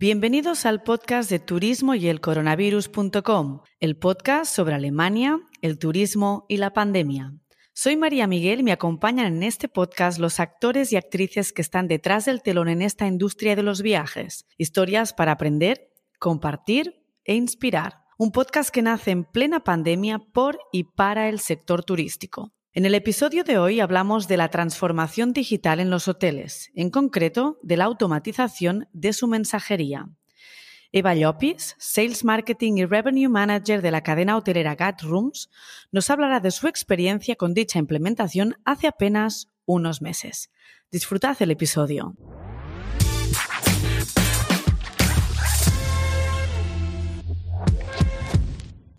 Bienvenidos al podcast de turismo y el coronavirus.com, el podcast sobre Alemania, el turismo y la pandemia. Soy María Miguel y me acompañan en este podcast los actores y actrices que están detrás del telón en esta industria de los viajes. Historias para aprender, compartir e inspirar. Un podcast que nace en plena pandemia por y para el sector turístico. En el episodio de hoy hablamos de la transformación digital en los hoteles, en concreto de la automatización de su mensajería. Eva Llopis, Sales Marketing y Revenue Manager de la cadena hotelera Gat Rooms, nos hablará de su experiencia con dicha implementación hace apenas unos meses. Disfrutad el episodio.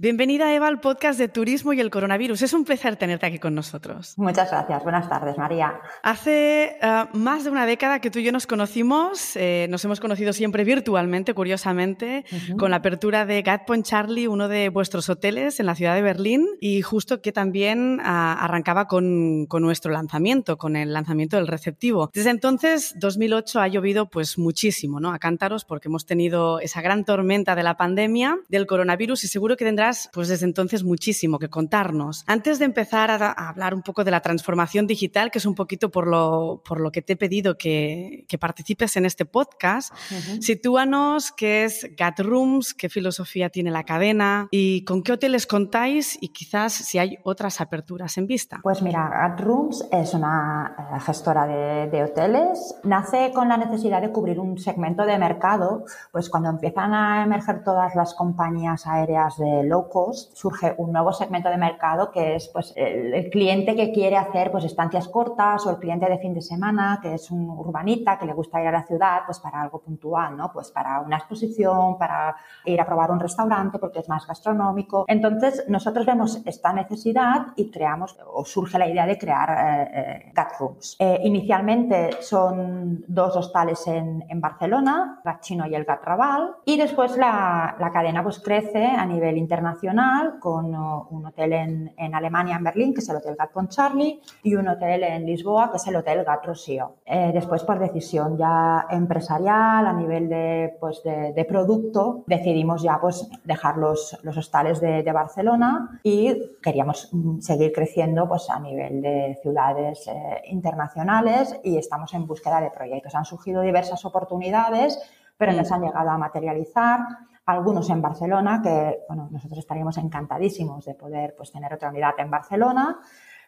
Bienvenida Eva al podcast de Turismo y el Coronavirus. Es un placer tenerte aquí con nosotros. Muchas gracias. Buenas tardes, María. Hace uh, más de una década que tú y yo nos conocimos. Eh, nos hemos conocido siempre virtualmente, curiosamente, uh -huh. con la apertura de Gat Point Charlie, uno de vuestros hoteles en la ciudad de Berlín, y justo que también uh, arrancaba con, con, nuestro lanzamiento, con el lanzamiento del receptivo. Desde entonces, 2008 ha llovido pues muchísimo, ¿no? A cántaros porque hemos tenido esa gran tormenta de la pandemia, del coronavirus, y seguro que tendrás pues desde entonces muchísimo que contarnos. Antes de empezar a, a, hablar un poco de la transformación digital, que es un poquito por lo, por lo que te he pedido que, que participes en este podcast, uh -huh. sitúanos qué es Gat Rooms, qué filosofía tiene la cadena y con qué hoteles contáis y quizás si hay otras aperturas en vista. Pues mira, Gat Rooms es una eh, gestora de, de hoteles. Nace con la necesidad de cubrir un segmento de mercado, pues cuando empiezan a emerger todas las compañías aéreas de low cost, surge un nuevo segmento de mercado que es pues, el, el, cliente que quiere hacer pues, estancias cortas o el cliente de fin de semana, que es un urbanita que le gusta ir a la ciudad pues, para algo puntual, ¿no? pues para una exposición, para ir a probar un restaurante porque es más gastronómico. Entonces, nosotros vemos esta necesidad y creamos, o surge la idea de crear eh, eh, Gat Rooms. Eh, inicialmente son dos hostales en, en Barcelona, Gat Chino y el Gat Raval, y después la, la cadena pues, crece a nivel internacional internacional con un hotel en, en, Alemania, en Berlín, que es el Hotel Gat Pont Charlie, y un hotel en Lisboa, que es el Hotel Gat Rocío. Eh, después, por decisión ya empresarial, a nivel de, pues, de, de producto, decidimos ya pues, dejar los, los hostales de, de, Barcelona y queríamos seguir creciendo pues, a nivel de ciudades eh, internacionales y estamos en búsqueda de proyectos. Han surgido diversas oportunidades, pero nos han llegado a materializar algunos en Barcelona, que bueno, nosotros estaríamos encantadísimos de poder pues, tener otra unidad en Barcelona,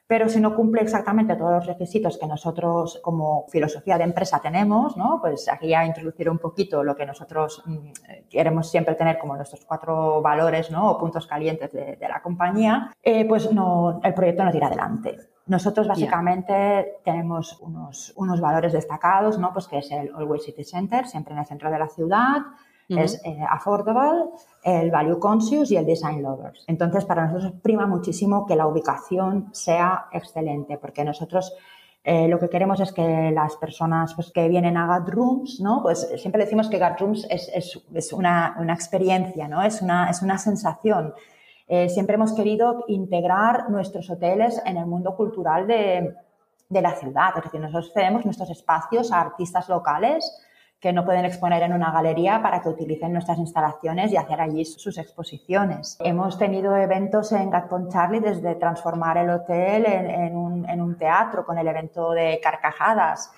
pero si no cumple exactamente todos los requisitos que nosotros como filosofía de empresa tenemos, ¿no? pues aquí ya introducir un poquito lo que nosotros mmm, queremos siempre tener como nuestros cuatro valores ¿no? o puntos calientes de, de la compañía, eh, pues no, el proyecto no tira adelante. Nosotros básicamente yeah. tenemos unos, unos valores destacados, ¿no? pues que es el Always City Center, siempre en el centro de la ciudad, Uh -huh. Es eh, affordable, el value conscious y el design lovers. Entonces, para nosotros prima muchísimo que la ubicación sea excelente, porque nosotros eh, lo que queremos es que las personas pues, que vienen a Gat Rooms, ¿no? Pues siempre decimos que Gat Rooms es, es, es una, una, experiencia, ¿no? Es una, es una sensación. Eh, siempre hemos querido integrar nuestros hoteles en el mundo cultural de, de la ciudad. Es decir, nosotros cedemos nuestros espacios a artistas locales que no pueden exponer en una galería para que utilicen nuestras instalaciones y hacer allí sus exposiciones. Hemos tenido eventos en Gatpon Charlie desde transformar el hotel en, en, un, en teatro con el evento de carcajadas.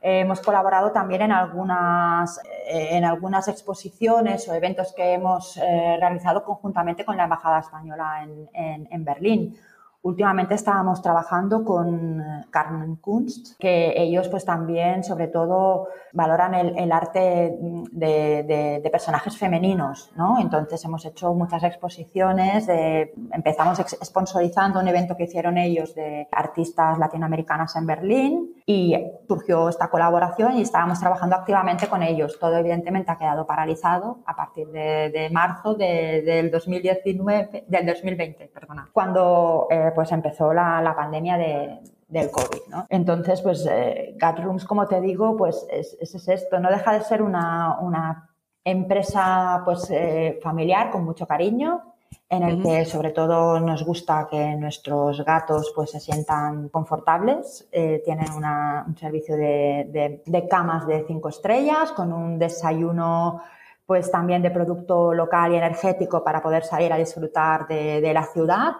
Eh, hemos colaborado también en algunas, eh, en algunas exposiciones o eventos que hemos eh, realizado conjuntamente con la Embajada Española en, en Berlín Últimamente estábamos trabajando con eh, Carmen Kunst, que ellos pues también sobre todo valoran el, arte de, de, personajes femeninos, ¿no? Entonces hemos hecho muchas exposiciones, de, empezamos sponsorizando un evento que hicieron ellos de artistas latinoamericanas en Berlín y surgió esta colaboración y estábamos trabajando activamente con ellos. Todo evidentemente ha quedado paralizado a partir de, marzo de, del 2019, del 2020, perdona, cuando eh, pues empezó la, la pandemia de, del COVID, ¿no? Entonces, pues eh, Gat Rooms, como te digo, pues es, es, esto, no deja de ser una, una empresa pues eh, familiar con mucho cariño, en el que sobre todo nos gusta que nuestros gatos pues se sientan confortables. Eh, tienen una, un servicio de, de, de, camas de cinco estrellas con un desayuno pues también de producto local y energético para poder salir a disfrutar de, la ciudad.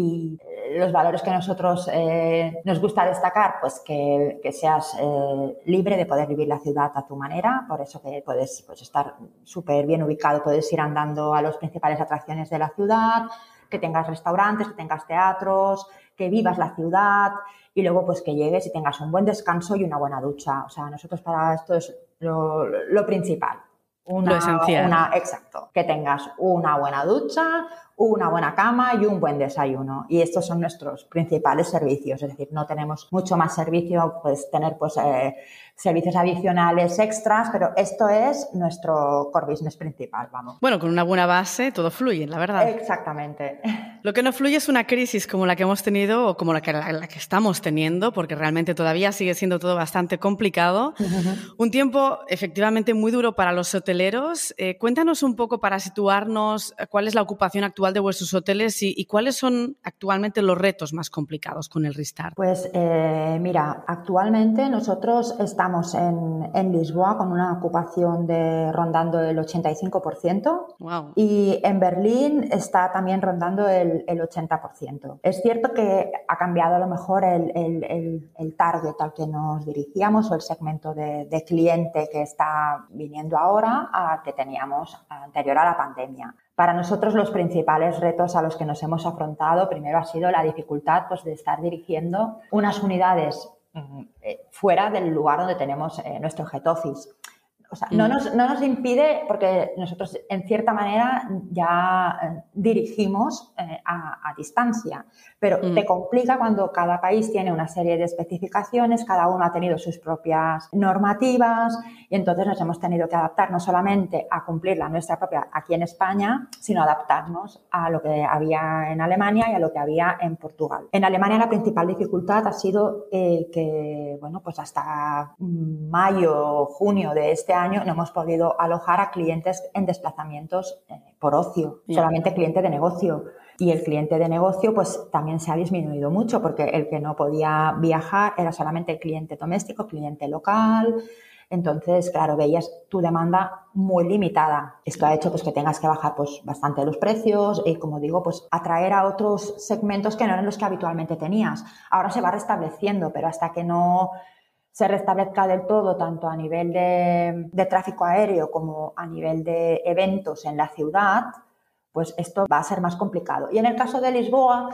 Y eh, los valores que nosotros eh, nos gusta destacar, pues que, seas eh, libre de poder vivir la ciudad a tu manera, por eso que puedes pues, estar súper bien ubicado, puedes ir andando a las principales atracciones de la ciudad, que tengas restaurantes, que tengas teatros, que vivas la ciudad y luego pues que llegues y tengas un buen descanso y una buena ducha. O sea, nosotros para esto es lo, principal. Una, lo esencial. exacto. Que tengas una buena ducha, una buena cama y un buen desayuno. Y estos son nuestros principales servicios. Es decir, no tenemos mucho más servicio, pues tener pues eh, servicios adicionales extras, pero esto es nuestro core business principal, vamos. Bueno, con una buena base todo fluye, la verdad. Exactamente. Lo que no fluye es una crisis como la que hemos tenido o como la que, la, que estamos teniendo, porque realmente todavía sigue siendo todo bastante complicado. Un tiempo efectivamente muy duro para los hoteleros. Eh, cuéntanos un poco para situarnos eh, cuál es la ocupación actual de vuestros hoteles y, cuáles son actualmente los retos más complicados con el Restart. Pues eh, mira, actualmente nosotros estamos estamos en, Lisboa con una ocupación de rondando el 85% y en Berlín está también rondando el, 80%. Es cierto que ha cambiado a lo mejor el, el, target al que nos dirigíamos o el segmento de, de cliente que está viniendo ahora al que teníamos anterior a la pandemia. Para nosotros los principales retos a los que nos hemos afrontado primero ha sido la dificultad pues, de estar dirigiendo unas unidades eh, fuera del lugar donde tenemos eh, nuestro head office. O sea, no, mm. nos, no nos impide, porque nosotros en cierta manera ya eh, dirigimos eh, a, a, distancia, pero mm. te complica cuando cada país tiene una serie de especificaciones, cada uno ha tenido sus propias normativas y entonces nos hemos tenido que adaptar no solamente a cumplir la nuestra propia aquí en España, sino adaptarnos a lo que había en Alemania y a lo que había en Portugal. En Alemania la principal dificultad ha sido eh, que, bueno, pues hasta mayo, junio de este año no hemos podido alojar a clientes en desplazamientos eh, por ocio, solamente cliente de negocio. Y el cliente de negocio pues también se ha disminuido mucho porque el que no podía viajar era solamente el cliente doméstico, cliente local. Entonces, claro, veías tu demanda muy limitada. Esto ha hecho pues, que tengas que bajar pues, bastante los precios y, como digo, pues atraer a otros segmentos que no eran los que habitualmente tenías. Ahora se va restableciendo, pero hasta que no se restablezca del todo, tanto a nivel de, tráfico aéreo como a nivel de eventos en la ciudad, pues esto va a ser más complicado. Y en el caso de Lisboa,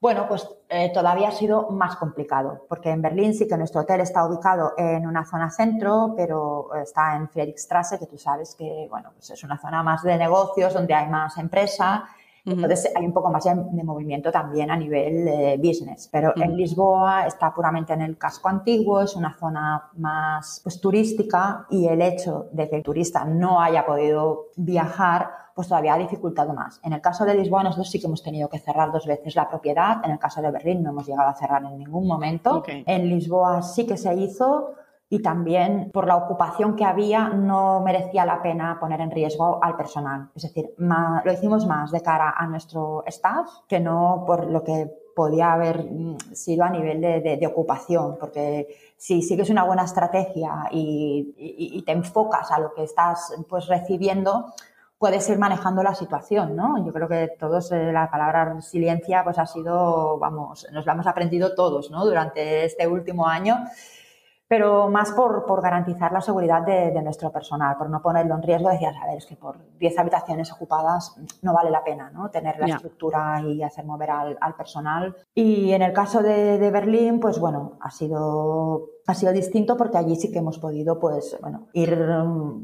bueno, pues eh, todavía ha sido más complicado, porque en Berlín sí que nuestro hotel está ubicado en una zona centro, pero está en Friedrichstrasse, que tú sabes que, bueno, pues es una zona más de negocios, donde hay más empresa entonces hay un poco más de, movimiento también a nivel eh, business. Pero en Lisboa está puramente en el casco antiguo, es una zona más pues, turística y el hecho de que el turista no haya podido viajar pues todavía ha dificultado más. En el caso de Lisboa nosotros sí que hemos tenido que cerrar dos veces la propiedad, en el caso de Berlín no hemos llegado a cerrar en ningún momento. En Lisboa sí que se hizo, y también por la ocupación que había no merecía la pena poner en riesgo al personal. Es decir, lo hicimos más de cara a nuestro staff que no por lo que podía haber mm, sido a nivel de, ocupación, porque si sigues una buena estrategia y, te enfocas a lo que estás pues recibiendo, puedes ir manejando la situación, ¿no? Yo creo que todos, eh, la palabra resiliencia pues ha sido, vamos, nos la hemos aprendido todos, ¿no? Durante este último año pero más por, por garantizar la seguridad de, de, nuestro personal, por no ponerlo en riesgo. Decías, a ver, es que por 10 habitaciones ocupadas no vale la pena ¿no? tener la estructura y hacer mover al, al, personal. Y en el caso de, de Berlín, pues bueno, ha sido ha sido distinto porque allí sí que hemos podido pues, bueno, ir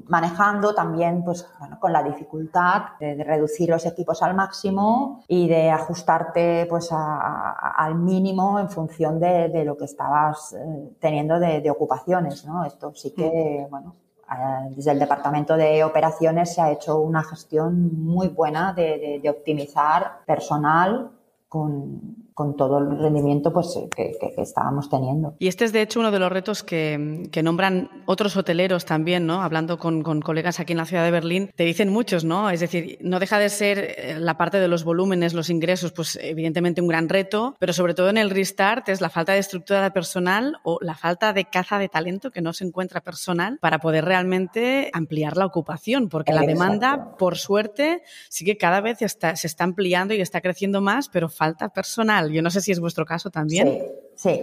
manejando también pues, bueno, con la dificultad de, reducir los equipos al máximo y de ajustarte pues, al mínimo en función de, de lo que estabas eh, teniendo de, de, ocupaciones. ¿no? Esto sí que, mm. bueno, eh, desde el departamento de operaciones se ha hecho una gestión muy buena de, de optimizar personal con con todo el rendimiento pues, que, estábamos teniendo. Y este es de hecho uno de los retos que, nombran otros hoteleros también, ¿no? Hablando con, colegas aquí en la ciudad de Berlín, te dicen muchos, ¿no? Es decir, no deja de ser eh, la parte de los volúmenes, los ingresos, pues evidentemente un gran reto, pero sobre todo en el restart es la falta de estructura de personal o la falta de caza de talento que no se encuentra personal para poder realmente ampliar la ocupación, porque la demanda, por suerte, sí que cada vez está, se está ampliando y está creciendo más, pero falta personal. Yo no sé si es vuestro caso también. Sí, sí.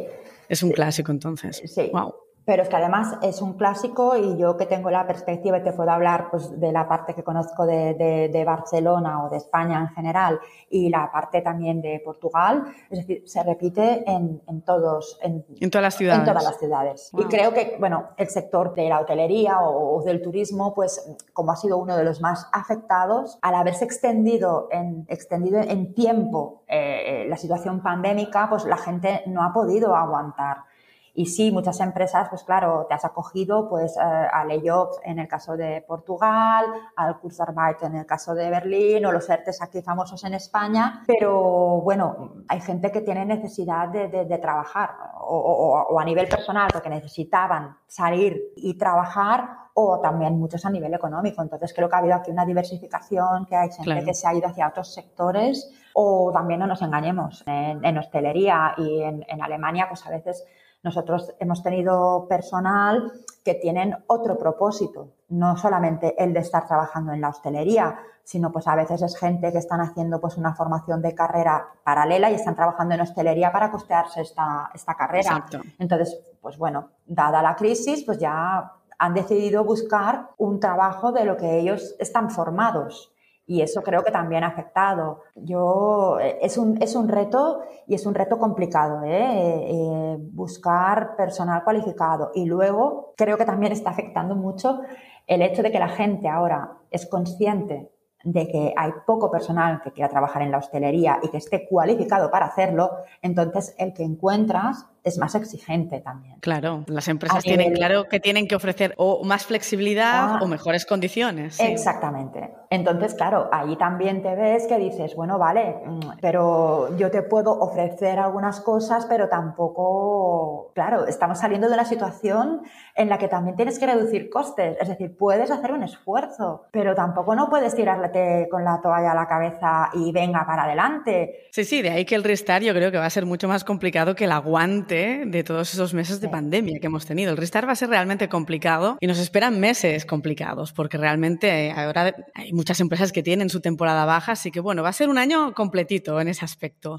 Es un clásico entonces. Sí. Wow. Pero es que además es un clásico y yo que tengo la perspectiva y te puedo hablar pues, de la parte que conozco de, de, Barcelona o de España en general y la parte también de Portugal, es decir, se repite en, en todos, en, en, todas las ciudades. En todas las ciudades. Y creo que, bueno, el sector de la hotelería o, del turismo, pues como ha sido uno de los más afectados, al haberse extendido en, extendido en tiempo eh, la situación pandémica, pues la gente no ha podido aguantar. Y sí, muchas empresas, pues claro, te has acogido pues eh, a Leyop en el caso de Portugal, al Kurzarbeit en el caso de Berlín o los ERTES aquí famosos en España, pero bueno, hay gente que tiene necesidad de, trabajar o, a nivel personal porque necesitaban salir y trabajar o también muchos a nivel económico. Entonces creo que ha habido aquí una diversificación, que hay gente que se ha ido hacia otros sectores o también no nos engañemos, en, hostelería y en, en Alemania pues a veces nosotros hemos tenido personal que tienen otro propósito, no solamente el de estar trabajando en la hostelería, sino pues a veces es gente que están haciendo pues una formación de carrera paralela y están trabajando en hostelería para costearse esta, esta carrera. Entonces, pues bueno, dada la crisis, pues ya han decidido buscar un trabajo de lo que ellos están formados. Y eso creo que también ha afectado. Yo, eh, es un, es un reto y es un reto complicado, ¿eh? ¿eh? buscar personal cualificado. Y luego creo que también está afectando mucho el hecho de que la gente ahora es consciente de que hay poco personal que quiera trabajar en la hostelería y que esté cualificado para hacerlo, entonces el que encuentras es más exigente también. Claro, las empresas tienen claro que tienen que ofrecer o más flexibilidad ah. o mejores condiciones. Exactamente. Entonces, claro, ahí también te ves que dices, bueno, vale, mm, pero yo te puedo ofrecer algunas cosas, pero tampoco, claro, estamos saliendo de una situación en la que también tienes que reducir costes. Es decir, puedes hacer un esfuerzo, pero tampoco no puedes tirarte con la toalla a la cabeza y venga para adelante. Sí, sí, de ahí que el restart yo creo que va a ser mucho más complicado que el aguante de todos esos meses de pandemia que hemos tenido. El restart va a ser realmente complicado y nos esperan meses complicados porque realmente ahora hay muchas empresas que tienen su temporada baja, así que bueno, va a ser un año completito en ese aspecto.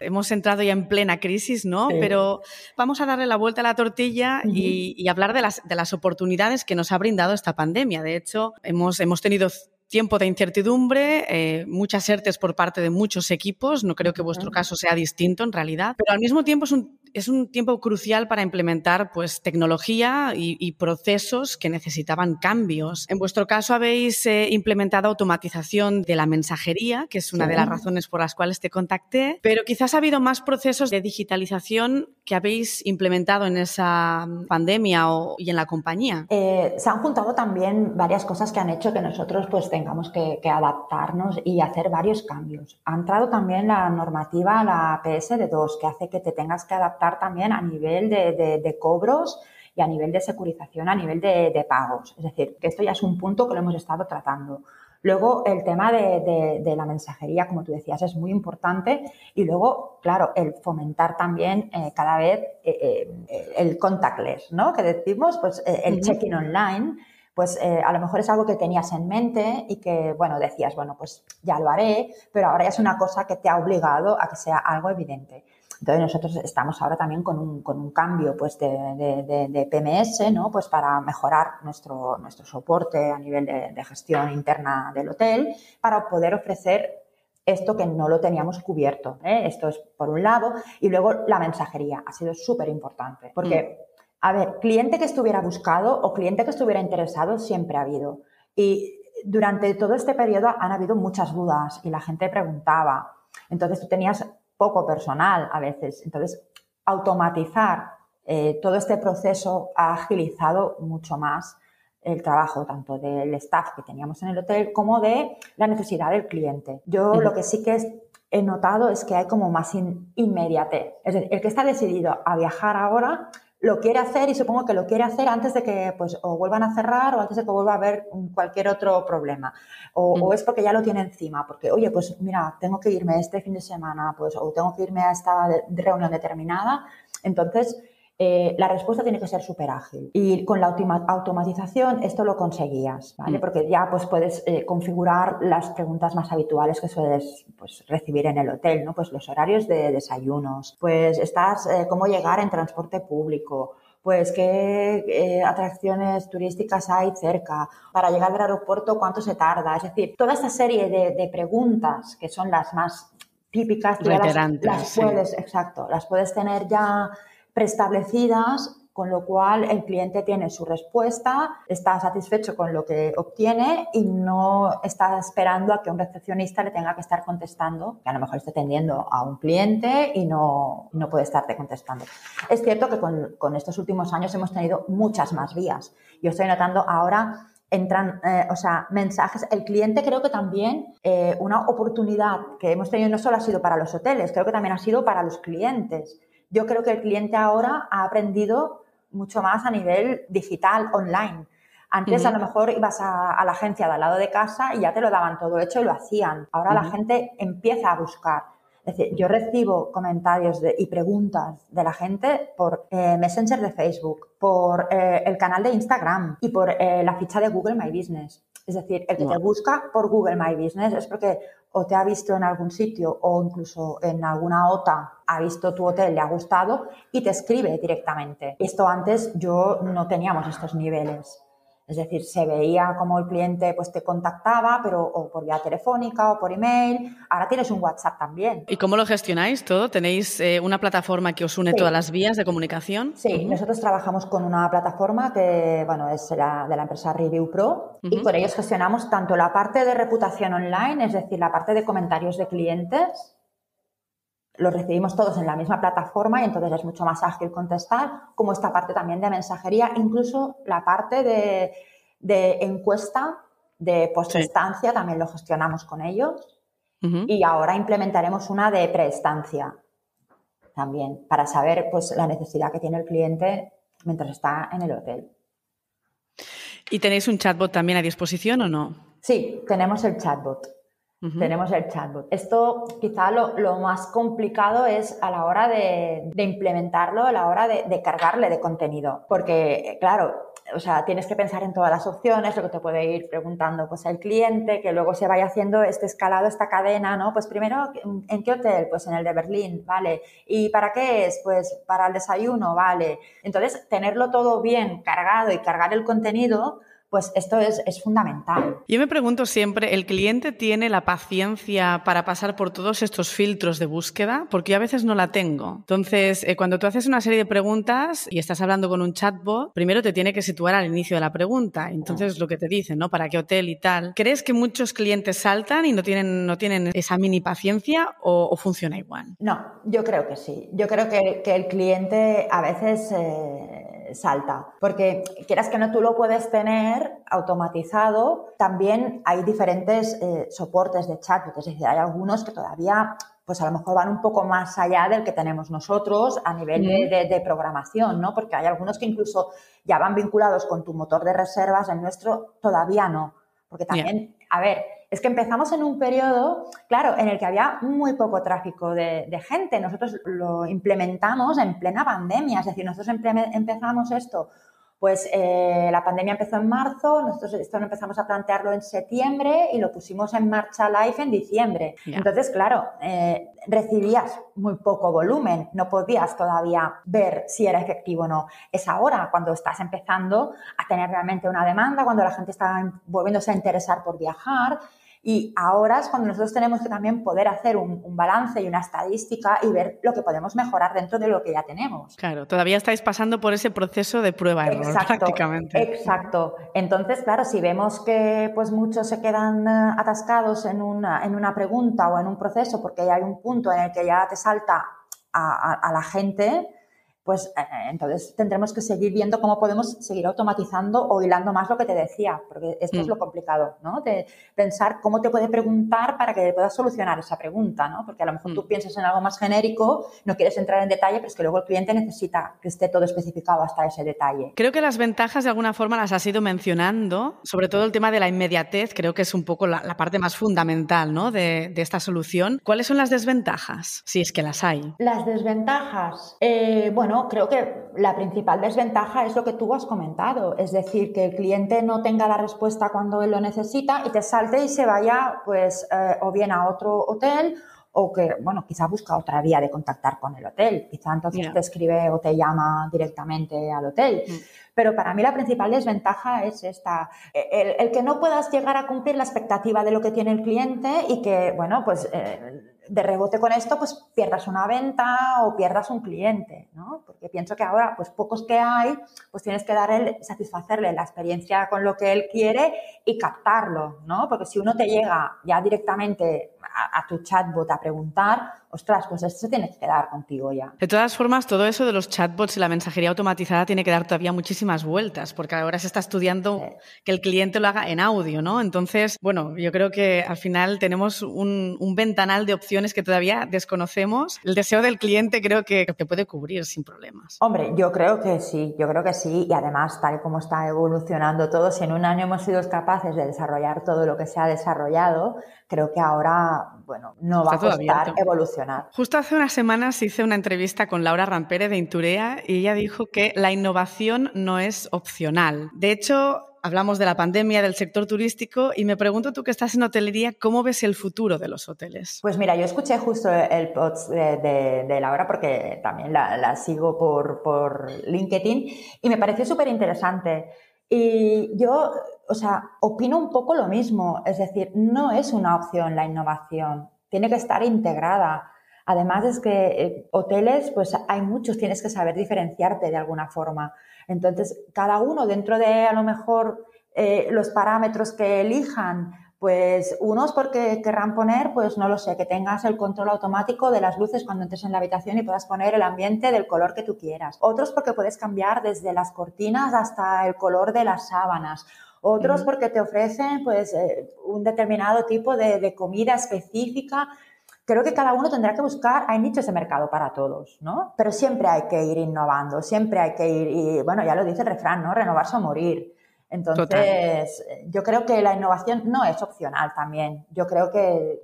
Hemos entrado ya en plena crisis, ¿no? Pero vamos a darle la vuelta a la tortilla y, y, hablar de las, de las oportunidades que nos ha brindado esta pandemia. De hecho, hemos, hemos tenido tiempo de incertidumbre, eh, muchas ERTES por parte de muchos equipos, no creo que vuestro caso sea distinto en realidad, pero al mismo tiempo es un, es un tiempo crucial para implementar pues, tecnología y, procesos que necesitaban cambios. En vuestro caso habéis eh, implementado automatización de la mensajería, que es una de las razones por las cuales te contacté, pero quizás ha habido más procesos de digitalización que habéis implementado en esa pandemia o, y en la compañía. Eh, se han juntado también varias cosas que han hecho que nosotros pues tengamos que, adaptarnos y hacer varios cambios. Ha entrado también la normativa, la PSD2, que hace que te tengas que adaptar también a nivel de, cobros y a nivel de securización, a nivel de, pagos. Es decir, que esto ya es un punto que lo hemos estado tratando. Luego, el tema de, la mensajería, como tú decías, es muy importante. Y luego, claro, el fomentar también eh, cada vez eh, eh, el contactless, ¿no? Que decimos, pues el check-in online pues eh, a lo mejor es algo que tenías en mente y que, bueno, decías, bueno, pues ya lo haré, pero ahora ya es una cosa que te ha obligado a que sea algo evidente. Entonces nosotros estamos ahora también con un, con un cambio pues de, PMS, ¿no? Pues para mejorar nuestro, nuestro soporte a nivel de, gestión interna del hotel, para poder ofrecer esto que no lo teníamos cubierto. ¿eh? Esto es por un lado. Y luego la mensajería ha sido súper importante, porque mm. A ver, cliente que estuviera buscado o cliente que estuviera interesado siempre ha habido. Y durante todo este periodo han habido muchas dudas y la gente preguntaba. Entonces tú tenías poco personal a veces. Entonces, automatizar eh, todo este proceso ha agilizado mucho más el trabajo tanto del staff que teníamos en el hotel como de la necesidad del cliente. Yo lo que sí que he notado es que hay como más inmediatez. Es decir, el que está decidido a viajar ahora lo quiere hacer y supongo que lo quiere hacer antes de que pues o vuelvan a cerrar o antes de que vuelva a haber cualquier otro problema. O, es porque ya lo tiene encima, porque oye, pues mira, tengo que irme este fin de semana, pues o tengo que irme a esta reunión determinada. Entonces, eh, la respuesta tiene que ser súper ágil. Y con la automatización esto lo conseguías, ¿vale? Mm. Porque ya pues puedes eh, configurar las preguntas más habituales que sueles pues, recibir en el hotel, ¿no? Pues los horarios de desayunos, pues estás, eh, cómo llegar en transporte público, pues qué atracciones turísticas hay cerca, para llegar al aeropuerto cuánto se tarda, es decir, toda esta serie de, preguntas que son las más típicas, las, puedes, exacto, las puedes tener ya preestablecidas, con lo cual el cliente tiene su respuesta, está satisfecho con lo que obtiene y no está esperando a que un recepcionista le tenga que estar contestando, que a lo mejor esté atendiendo a un cliente y no, no puede estarte contestando. Es cierto que con, estos últimos años hemos tenido muchas más vías. Yo estoy notando ahora entran, eh, o sea, mensajes. El cliente creo que también eh, una oportunidad que hemos tenido no solo ha sido para los hoteles, creo que también ha sido para los clientes yo creo que el cliente ahora ha aprendido mucho más a nivel digital, online. Antes a lo mejor ibas a, la agencia de al lado de casa y ya te lo daban todo hecho y lo hacían. Ahora la gente empieza a buscar. Es decir, yo recibo comentarios y preguntas de la gente por eh, Messenger de Facebook, por eh, el canal de Instagram y por eh, la ficha de Google My Business. Es decir, el que te busca por Google My Business es porque o te ha visto en algún sitio o incluso en alguna OTA, ha visto tu hotel, le ha gustado y te escribe directamente. Esto antes yo no teníamos estos niveles. Es decir, se veía como el cliente pues te contactaba, pero o por vía telefónica o por email. Ahora tienes un WhatsApp también. ¿Y cómo lo gestionáis todo? ¿Tenéis eh, una plataforma que os une todas las vías de comunicación? Sí, nosotros trabajamos con una plataforma que, bueno, es la, de la empresa Review Pro y con ellos gestionamos tanto la parte de reputación online, es decir, la parte de comentarios de clientes, los recibimos todos en la misma plataforma y entonces es mucho más ágil contestar, como esta parte también de mensajería, incluso la parte de, encuesta de postestancia también lo gestionamos con ellos. Y ahora implementaremos una de preestancia también para saber pues, la necesidad que tiene el cliente mientras está en el hotel. ¿Y tenéis un chatbot también a disposición o no? Sí, tenemos el chatbot. Tenemos el chatbot. Esto quizá lo, más complicado es a la hora de, implementarlo, a la hora de, cargarle de contenido. Porque, claro, o sea, tienes que pensar en todas las opciones, lo que te puede ir preguntando pues el cliente, que luego se vaya haciendo este escalado, esta cadena, ¿no? Pues primero, ¿en qué hotel? Pues en el de Berlín, ¿vale? ¿Y para qué es? Pues para el desayuno, ¿vale? Entonces, tenerlo todo bien cargado y cargar el contenido, pues esto es, fundamental. Yo me pregunto siempre, ¿el cliente tiene la paciencia para pasar por todos estos filtros de búsqueda? Porque yo a veces no la tengo. Entonces, eh, cuando tú haces una serie de preguntas y estás hablando con un chatbot, primero te tiene que situar al inicio de la pregunta. Entonces, lo que te dicen, ¿no? ¿Para qué hotel y tal? ¿Crees que muchos clientes saltan y no tienen, no tienen esa mini paciencia o, funciona igual? No, yo creo que sí. Yo creo que, el cliente a veces... Eh, salta. Porque quieras que no tú lo puedes tener automatizado, también hay diferentes eh, soportes de chat, es decir, hay algunos que todavía pues a lo mejor van un poco más allá del que tenemos nosotros a nivel de, programación, ¿no? Porque hay algunos que incluso ya van vinculados con tu motor de reservas, el nuestro todavía no. Porque también, a ver, es que empezamos en un periodo, claro, en el que había muy poco tráfico de, gente. Nosotros lo implementamos en plena pandemia, es decir, nosotros empezamos esto pues eh, la pandemia empezó en marzo, nosotros esto empezamos a plantearlo en septiembre y lo pusimos en marcha live en diciembre. Entonces, claro, eh, recibías muy poco volumen, no podías todavía ver si era efectivo o no. Es ahora cuando estás empezando a tener realmente una demanda, cuando la gente está volviéndose a interesar por viajar y ahora es cuando nosotros tenemos que también poder hacer un, balance y una estadística y ver lo que podemos mejorar dentro de lo que ya tenemos. Claro, todavía estáis pasando por ese proceso de prueba-error prácticamente. Exacto. Entonces, claro, si vemos que pues muchos se quedan eh, atascados en una, en una pregunta o en un proceso porque hay un punto en el que ya te salta a, la gente, pues eh, entonces tendremos que seguir viendo cómo podemos seguir automatizando o hilando más lo que te decía, porque esto es mm. lo complicado, ¿no? De pensar cómo te puede preguntar para que puedas solucionar esa pregunta, ¿no? Porque a lo mejor tú mm. piensas en algo más genérico, no quieres entrar en detalle, pero es que luego el cliente necesita que esté todo especificado hasta ese detalle. Creo que las ventajas de alguna forma las has ido mencionando, sobre todo el tema de la inmediatez, creo que es un poco la, parte más fundamental, ¿no? De, esta solución. ¿Cuáles son las desventajas, si es que las hay? Las desventajas, eh, bueno, creo que la principal desventaja es lo que tú has comentado, es decir, que el cliente no tenga la respuesta cuando él lo necesita y te salte y se vaya, pues, eh, o bien a otro hotel o que, bueno, quizá busca otra vía de contactar con el hotel, quizá entonces te escribe o te llama directamente al hotel. Mm. Pero para mí la principal desventaja es esta, el, el, que no puedas llegar a cumplir la expectativa de lo que tiene el cliente y que, bueno, pues... Eh, de rebote con esto, pues pierdas una venta o pierdas un cliente, ¿no? Porque pienso que ahora, pues pocos que hay, pues tienes que darle, satisfacerle la experiencia con lo que él quiere y captarlo, ¿no? Porque si uno te llega ya directamente a, a tu chatbot a preguntar, ostras, pues esto se tiene que quedar contigo ya. De todas formas, todo eso de los chatbots y la mensajería automatizada tiene que dar todavía muchísimas vueltas, porque ahora se está estudiando que el cliente lo haga en audio, ¿no? Entonces, bueno, yo creo que al final tenemos un, ventanal de opciones que todavía desconocemos. El deseo del cliente creo que, que puede cubrir sin problemas. Hombre, yo creo que sí, yo creo que sí, y además, tal y como está evolucionando todo, si en un año hemos sido capaces de desarrollar todo lo que se ha desarrollado, creo que ahora, bueno, no va a costar evolucionar. Justo hace unas semanas hice una entrevista con Laura Rampere de Inturea y ella dijo que la innovación no es opcional. De hecho, hablamos de la pandemia, del sector turístico y me pregunto tú que estás en hotelería, ¿cómo ves el futuro de los hoteles? Pues mira, yo escuché justo el post de, Laura porque también la, sigo por, por LinkedIn y me pareció súper interesante. Y yo o sea, opino un poco lo mismo, es decir, no es una opción la innovación, tiene que estar integrada. Además es que eh, hoteles, pues hay muchos, tienes que saber diferenciarte de alguna forma. Entonces, cada uno dentro de a lo mejor eh, los parámetros que elijan, pues unos porque querrán poner, pues no lo sé, que tengas el control automático de las luces cuando entres en la habitación y puedas poner el ambiente del color que tú quieras. Otros porque puedes cambiar desde las cortinas hasta el color de las sábanas otros porque te ofrecen pues eh, un determinado tipo de, comida específica. Creo que cada uno tendrá que buscar, hay nichos de mercado para todos, ¿no? Pero siempre hay que ir innovando, siempre hay que ir, y bueno, ya lo dice el refrán, ¿no? Renovarse o morir. Entonces, yo creo que la innovación no es opcional también. Yo creo que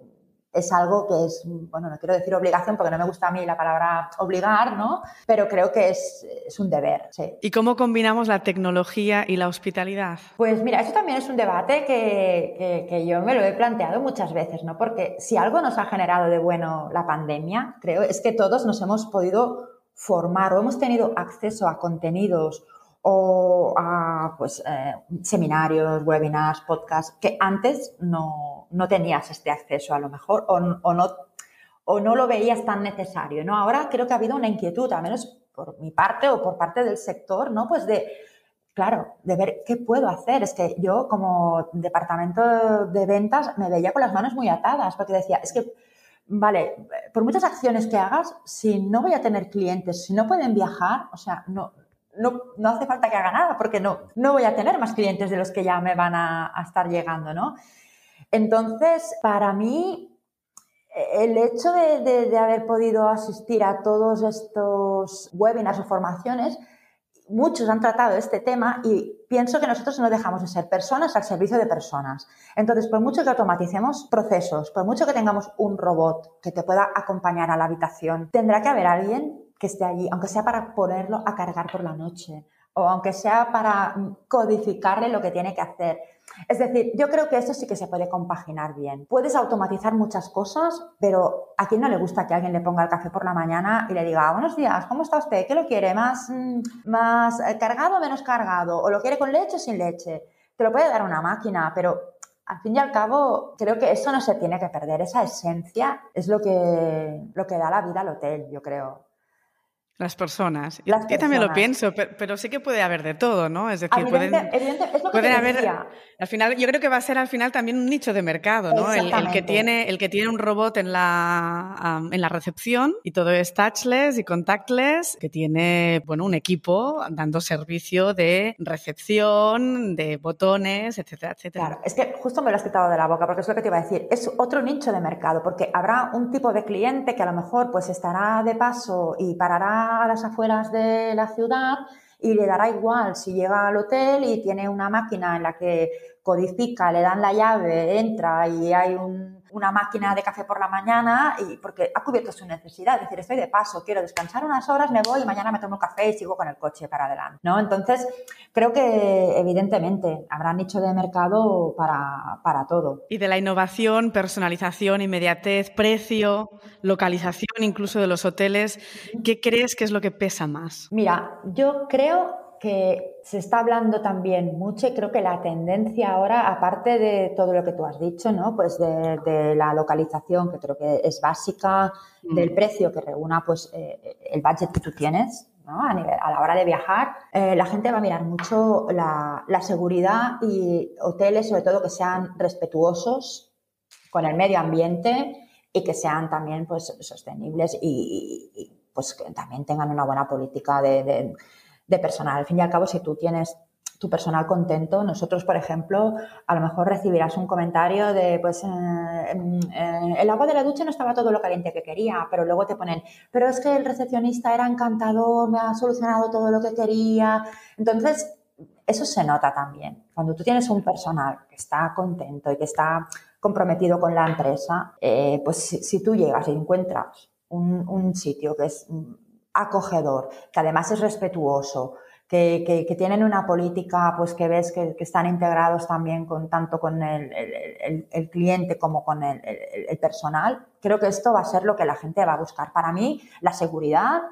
es algo que es, bueno, no quiero decir obligación porque no me gusta a mí la palabra obligar, ¿no? Pero creo que es, un deber, sí. ¿Y cómo combinamos la tecnología y la hospitalidad? Pues mira, eso también es un debate que, que, yo me lo he planteado muchas veces, ¿no? Porque si algo nos ha generado de bueno la pandemia, creo, es que todos nos hemos podido formar o hemos tenido acceso a contenidos o a pues, eh, seminarios, webinars, podcasts, que antes no, no, tenías este acceso a lo mejor o, o, no, o no lo veías tan necesario. ¿no? Ahora creo que ha habido una inquietud, al menos por mi parte o por parte del sector, ¿no? pues de, claro, de ver qué puedo hacer. Es que yo como departamento de ventas me veía con las manos muy atadas porque decía, es que vale, por muchas acciones que hagas, si no voy a tener clientes, si no pueden viajar, o sea, no, no, no, hace falta que haga nada porque no, no voy a tener más clientes de los que ya me van a, estar llegando, ¿no? Entonces, para mí, el hecho de, haber podido asistir a todos estos webinars o formaciones, muchos han tratado este tema y pienso que nosotros no dejamos de ser personas al servicio de personas. Entonces, por mucho que automaticemos procesos, por mucho que tengamos un robot que te pueda acompañar a la habitación, tendrá que haber alguien que esté allí, aunque sea para ponerlo a cargar por la noche o aunque sea para codificarle lo que tiene que hacer. Es decir, yo creo que eso sí que se puede compaginar bien. Puedes automatizar muchas cosas, pero a quién no le gusta que alguien le ponga el café por la mañana y le diga, buenos días, ¿cómo está usted? ¿Qué lo quiere? ¿Más, mm, más eh, cargado o menos cargado? ¿O lo quiere con leche o sin leche? Te lo puede dar una máquina, pero al fin y al cabo, creo que eso no se tiene que perder. Esa esencia es lo que, lo que da la vida al hotel, yo creo. Las personas. Yo también lo pienso, pero, sí que puede haber de todo, ¿no? Es decir, pueden, haber. Al final, yo creo que va a ser al final también un nicho de mercado, ¿no? El, que tiene, el que tiene un robot en la, en la recepción y todo es touchless y contactless, que tiene, bueno, un equipo dando servicio de recepción, de botones, etcétera, etcétera. Claro, es que justo me lo has quitado de la boca, porque es lo que te iba a decir. Es otro nicho de mercado, porque habrá un tipo de cliente que a lo mejor pues estará de paso y parará a las afueras de la ciudad y le dará igual si llega al hotel y tiene una máquina en la que codifica, le dan la llave, entra y hay una máquina de café por la mañana y porque ha cubierto su necesidad, es decir, estoy de paso, quiero descansar unas horas, me voy y mañana me tomo un café y sigo con el coche para adelante, ¿no? Entonces, creo que evidentemente habrá nicho de mercado para, para todo. Y de la innovación, personalización, inmediatez, precio, localización incluso de los hoteles, ¿qué crees que es lo que pesa más? Mira, yo creo que se está hablando también mucho y creo que la tendencia ahora, aparte de todo lo que tú has dicho, ¿no? Pues de, la localización, que creo que es básica, mm. del precio que reúna pues eh, el budget que tú tienes, ¿no? a, la hora de viajar, eh, la gente va a mirar mucho la, seguridad y hoteles, sobre todo, que sean respetuosos con el medio ambiente y que sean también pues, sostenibles y, pues que también tengan una buena política de de personal. Al fin y al cabo, si tú tienes tu personal contento. Nosotros, por ejemplo, a lo mejor recibirás un comentario de, pues, eh, eh, el agua de la ducha no estaba todo lo caliente que quería, pero luego te ponen, pero es que el recepcionista era encantador, me ha solucionado todo lo que quería. Entonces, eso se nota también. Cuando tú tienes un personal que está contento y que está comprometido con la empresa, eh, pues si, tú llegas y encuentras un sitio que es acogedor, que además es respetuoso, que, tienen una política pues que ves que, están integrados también con tanto con el, cliente como con el, personal, creo que esto va a ser lo que la gente va a buscar. Para mí, la seguridad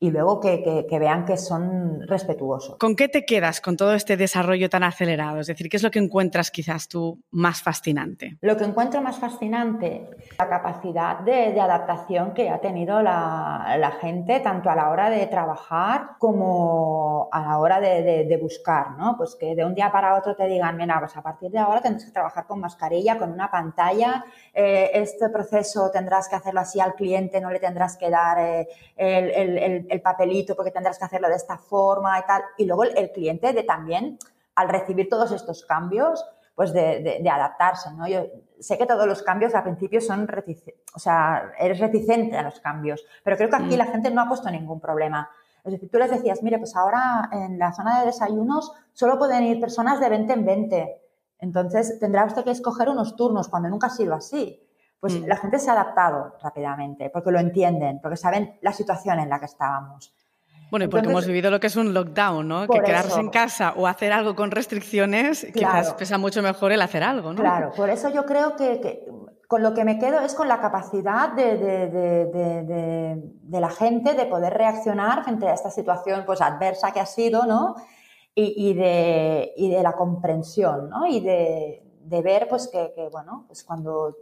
y luego que, vean que son respetuosos. ¿Con qué te quedas con todo este desarrollo tan acelerado? Es decir, ¿qué es lo que encuentras quizás tú más fascinante? Lo que encuentro más fascinante, la capacidad de, adaptación que ha tenido la, gente, tanto a la hora de trabajar como a la hora de, buscar, ¿no? Pues que de un día para otro te digan, mira, pues a partir de ahora tendrás que trabajar con mascarilla, con una pantalla, eh, este proceso tendrás que hacerlo así al cliente, no le tendrás que dar eh, el el papelito porque tendrás que hacerlo de esta forma y tal. Y luego el, cliente de también, al recibir todos estos cambios, pues de, adaptarse, ¿no? Yo sé que todos los cambios al principio son, o sea, eres reticente a los cambios, pero creo que aquí mm. la gente no ha puesto ningún problema. Es decir, tú les decías, mire, pues ahora en la zona de desayunos solo pueden ir personas de 20 en 20. Entonces tendrá usted que escoger unos turnos cuando nunca ha sido así pues mm. la gente se ha adaptado rápidamente, porque lo entienden, porque saben la situación en la que estábamos. Bueno, y porque hemos vivido lo que es un lockdown, ¿no? Que quedarse en casa o hacer algo con restricciones, quizás pesa mucho mejor el hacer algo, ¿no? Claro, por eso yo creo que, con lo que me quedo es con la capacidad de, de, la gente de poder reaccionar frente a esta situación pues, adversa que ha sido, ¿no? Y, de, y de la comprensión, ¿no? Y de, ver, pues, que, que, bueno, pues cuando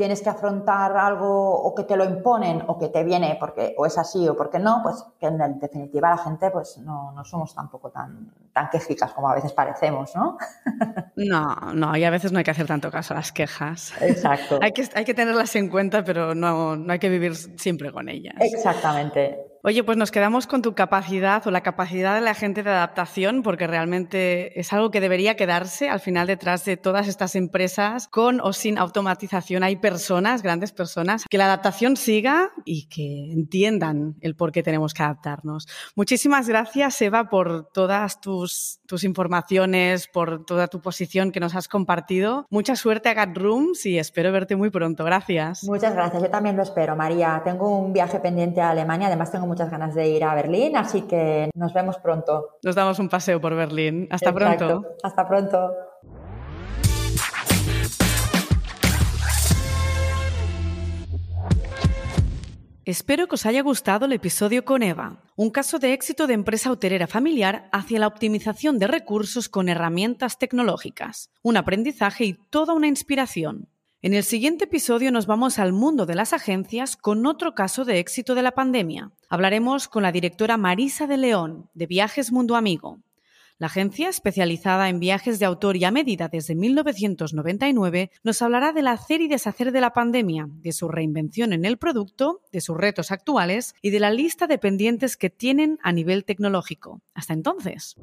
tienes que afrontar algo o que te lo imponen o que te viene porque o es así o porque no, pues que en definitiva la gente pues no, no somos tampoco tan, tan quejicas como a veces parecemos, ¿no? No, no, y a veces no hay que hacer tanto caso a las quejas. Exacto. hay, que, hay que tenerlas en cuenta, pero no, no hay que vivir siempre con ellas. Exactamente. Oye, pues nos quedamos con tu capacidad o la capacidad de la gente de adaptación, porque realmente es algo que debería quedarse al final detrás de todas estas empresas, con o sin automatización. Hay personas, grandes personas, que la adaptación siga y que entiendan el por qué tenemos que adaptarnos. Muchísimas gracias, Eva, por todas tus, tus informaciones, por toda tu posición que nos has compartido. Mucha suerte a Gat Rooms y espero verte muy pronto. Gracias. Muchas gracias. Yo también lo espero, María. Tengo un viaje pendiente a Alemania. Además, tengo muchas ganas de ir a Berlín, así que nos vemos pronto. Nos damos un paseo por Berlín. Hasta pronto. Hasta pronto. Espero que os haya gustado el episodio con Eva, un caso de éxito de empresa hotelera familiar hacia la optimización de recursos con herramientas tecnológicas, un aprendizaje y toda una inspiración. En el siguiente episodio nos vamos al mundo de las agencias con otro caso de éxito de la pandemia. Hablaremos con la directora Marisa de León, de Viajes Mundo Amigo. La agencia, especializada en viajes de autor y a medida desde 1999, nos hablará del hacer y deshacer de la pandemia, de su reinvención en el producto, de sus retos actuales y de la lista de pendientes que tienen a nivel tecnológico. Hasta entonces.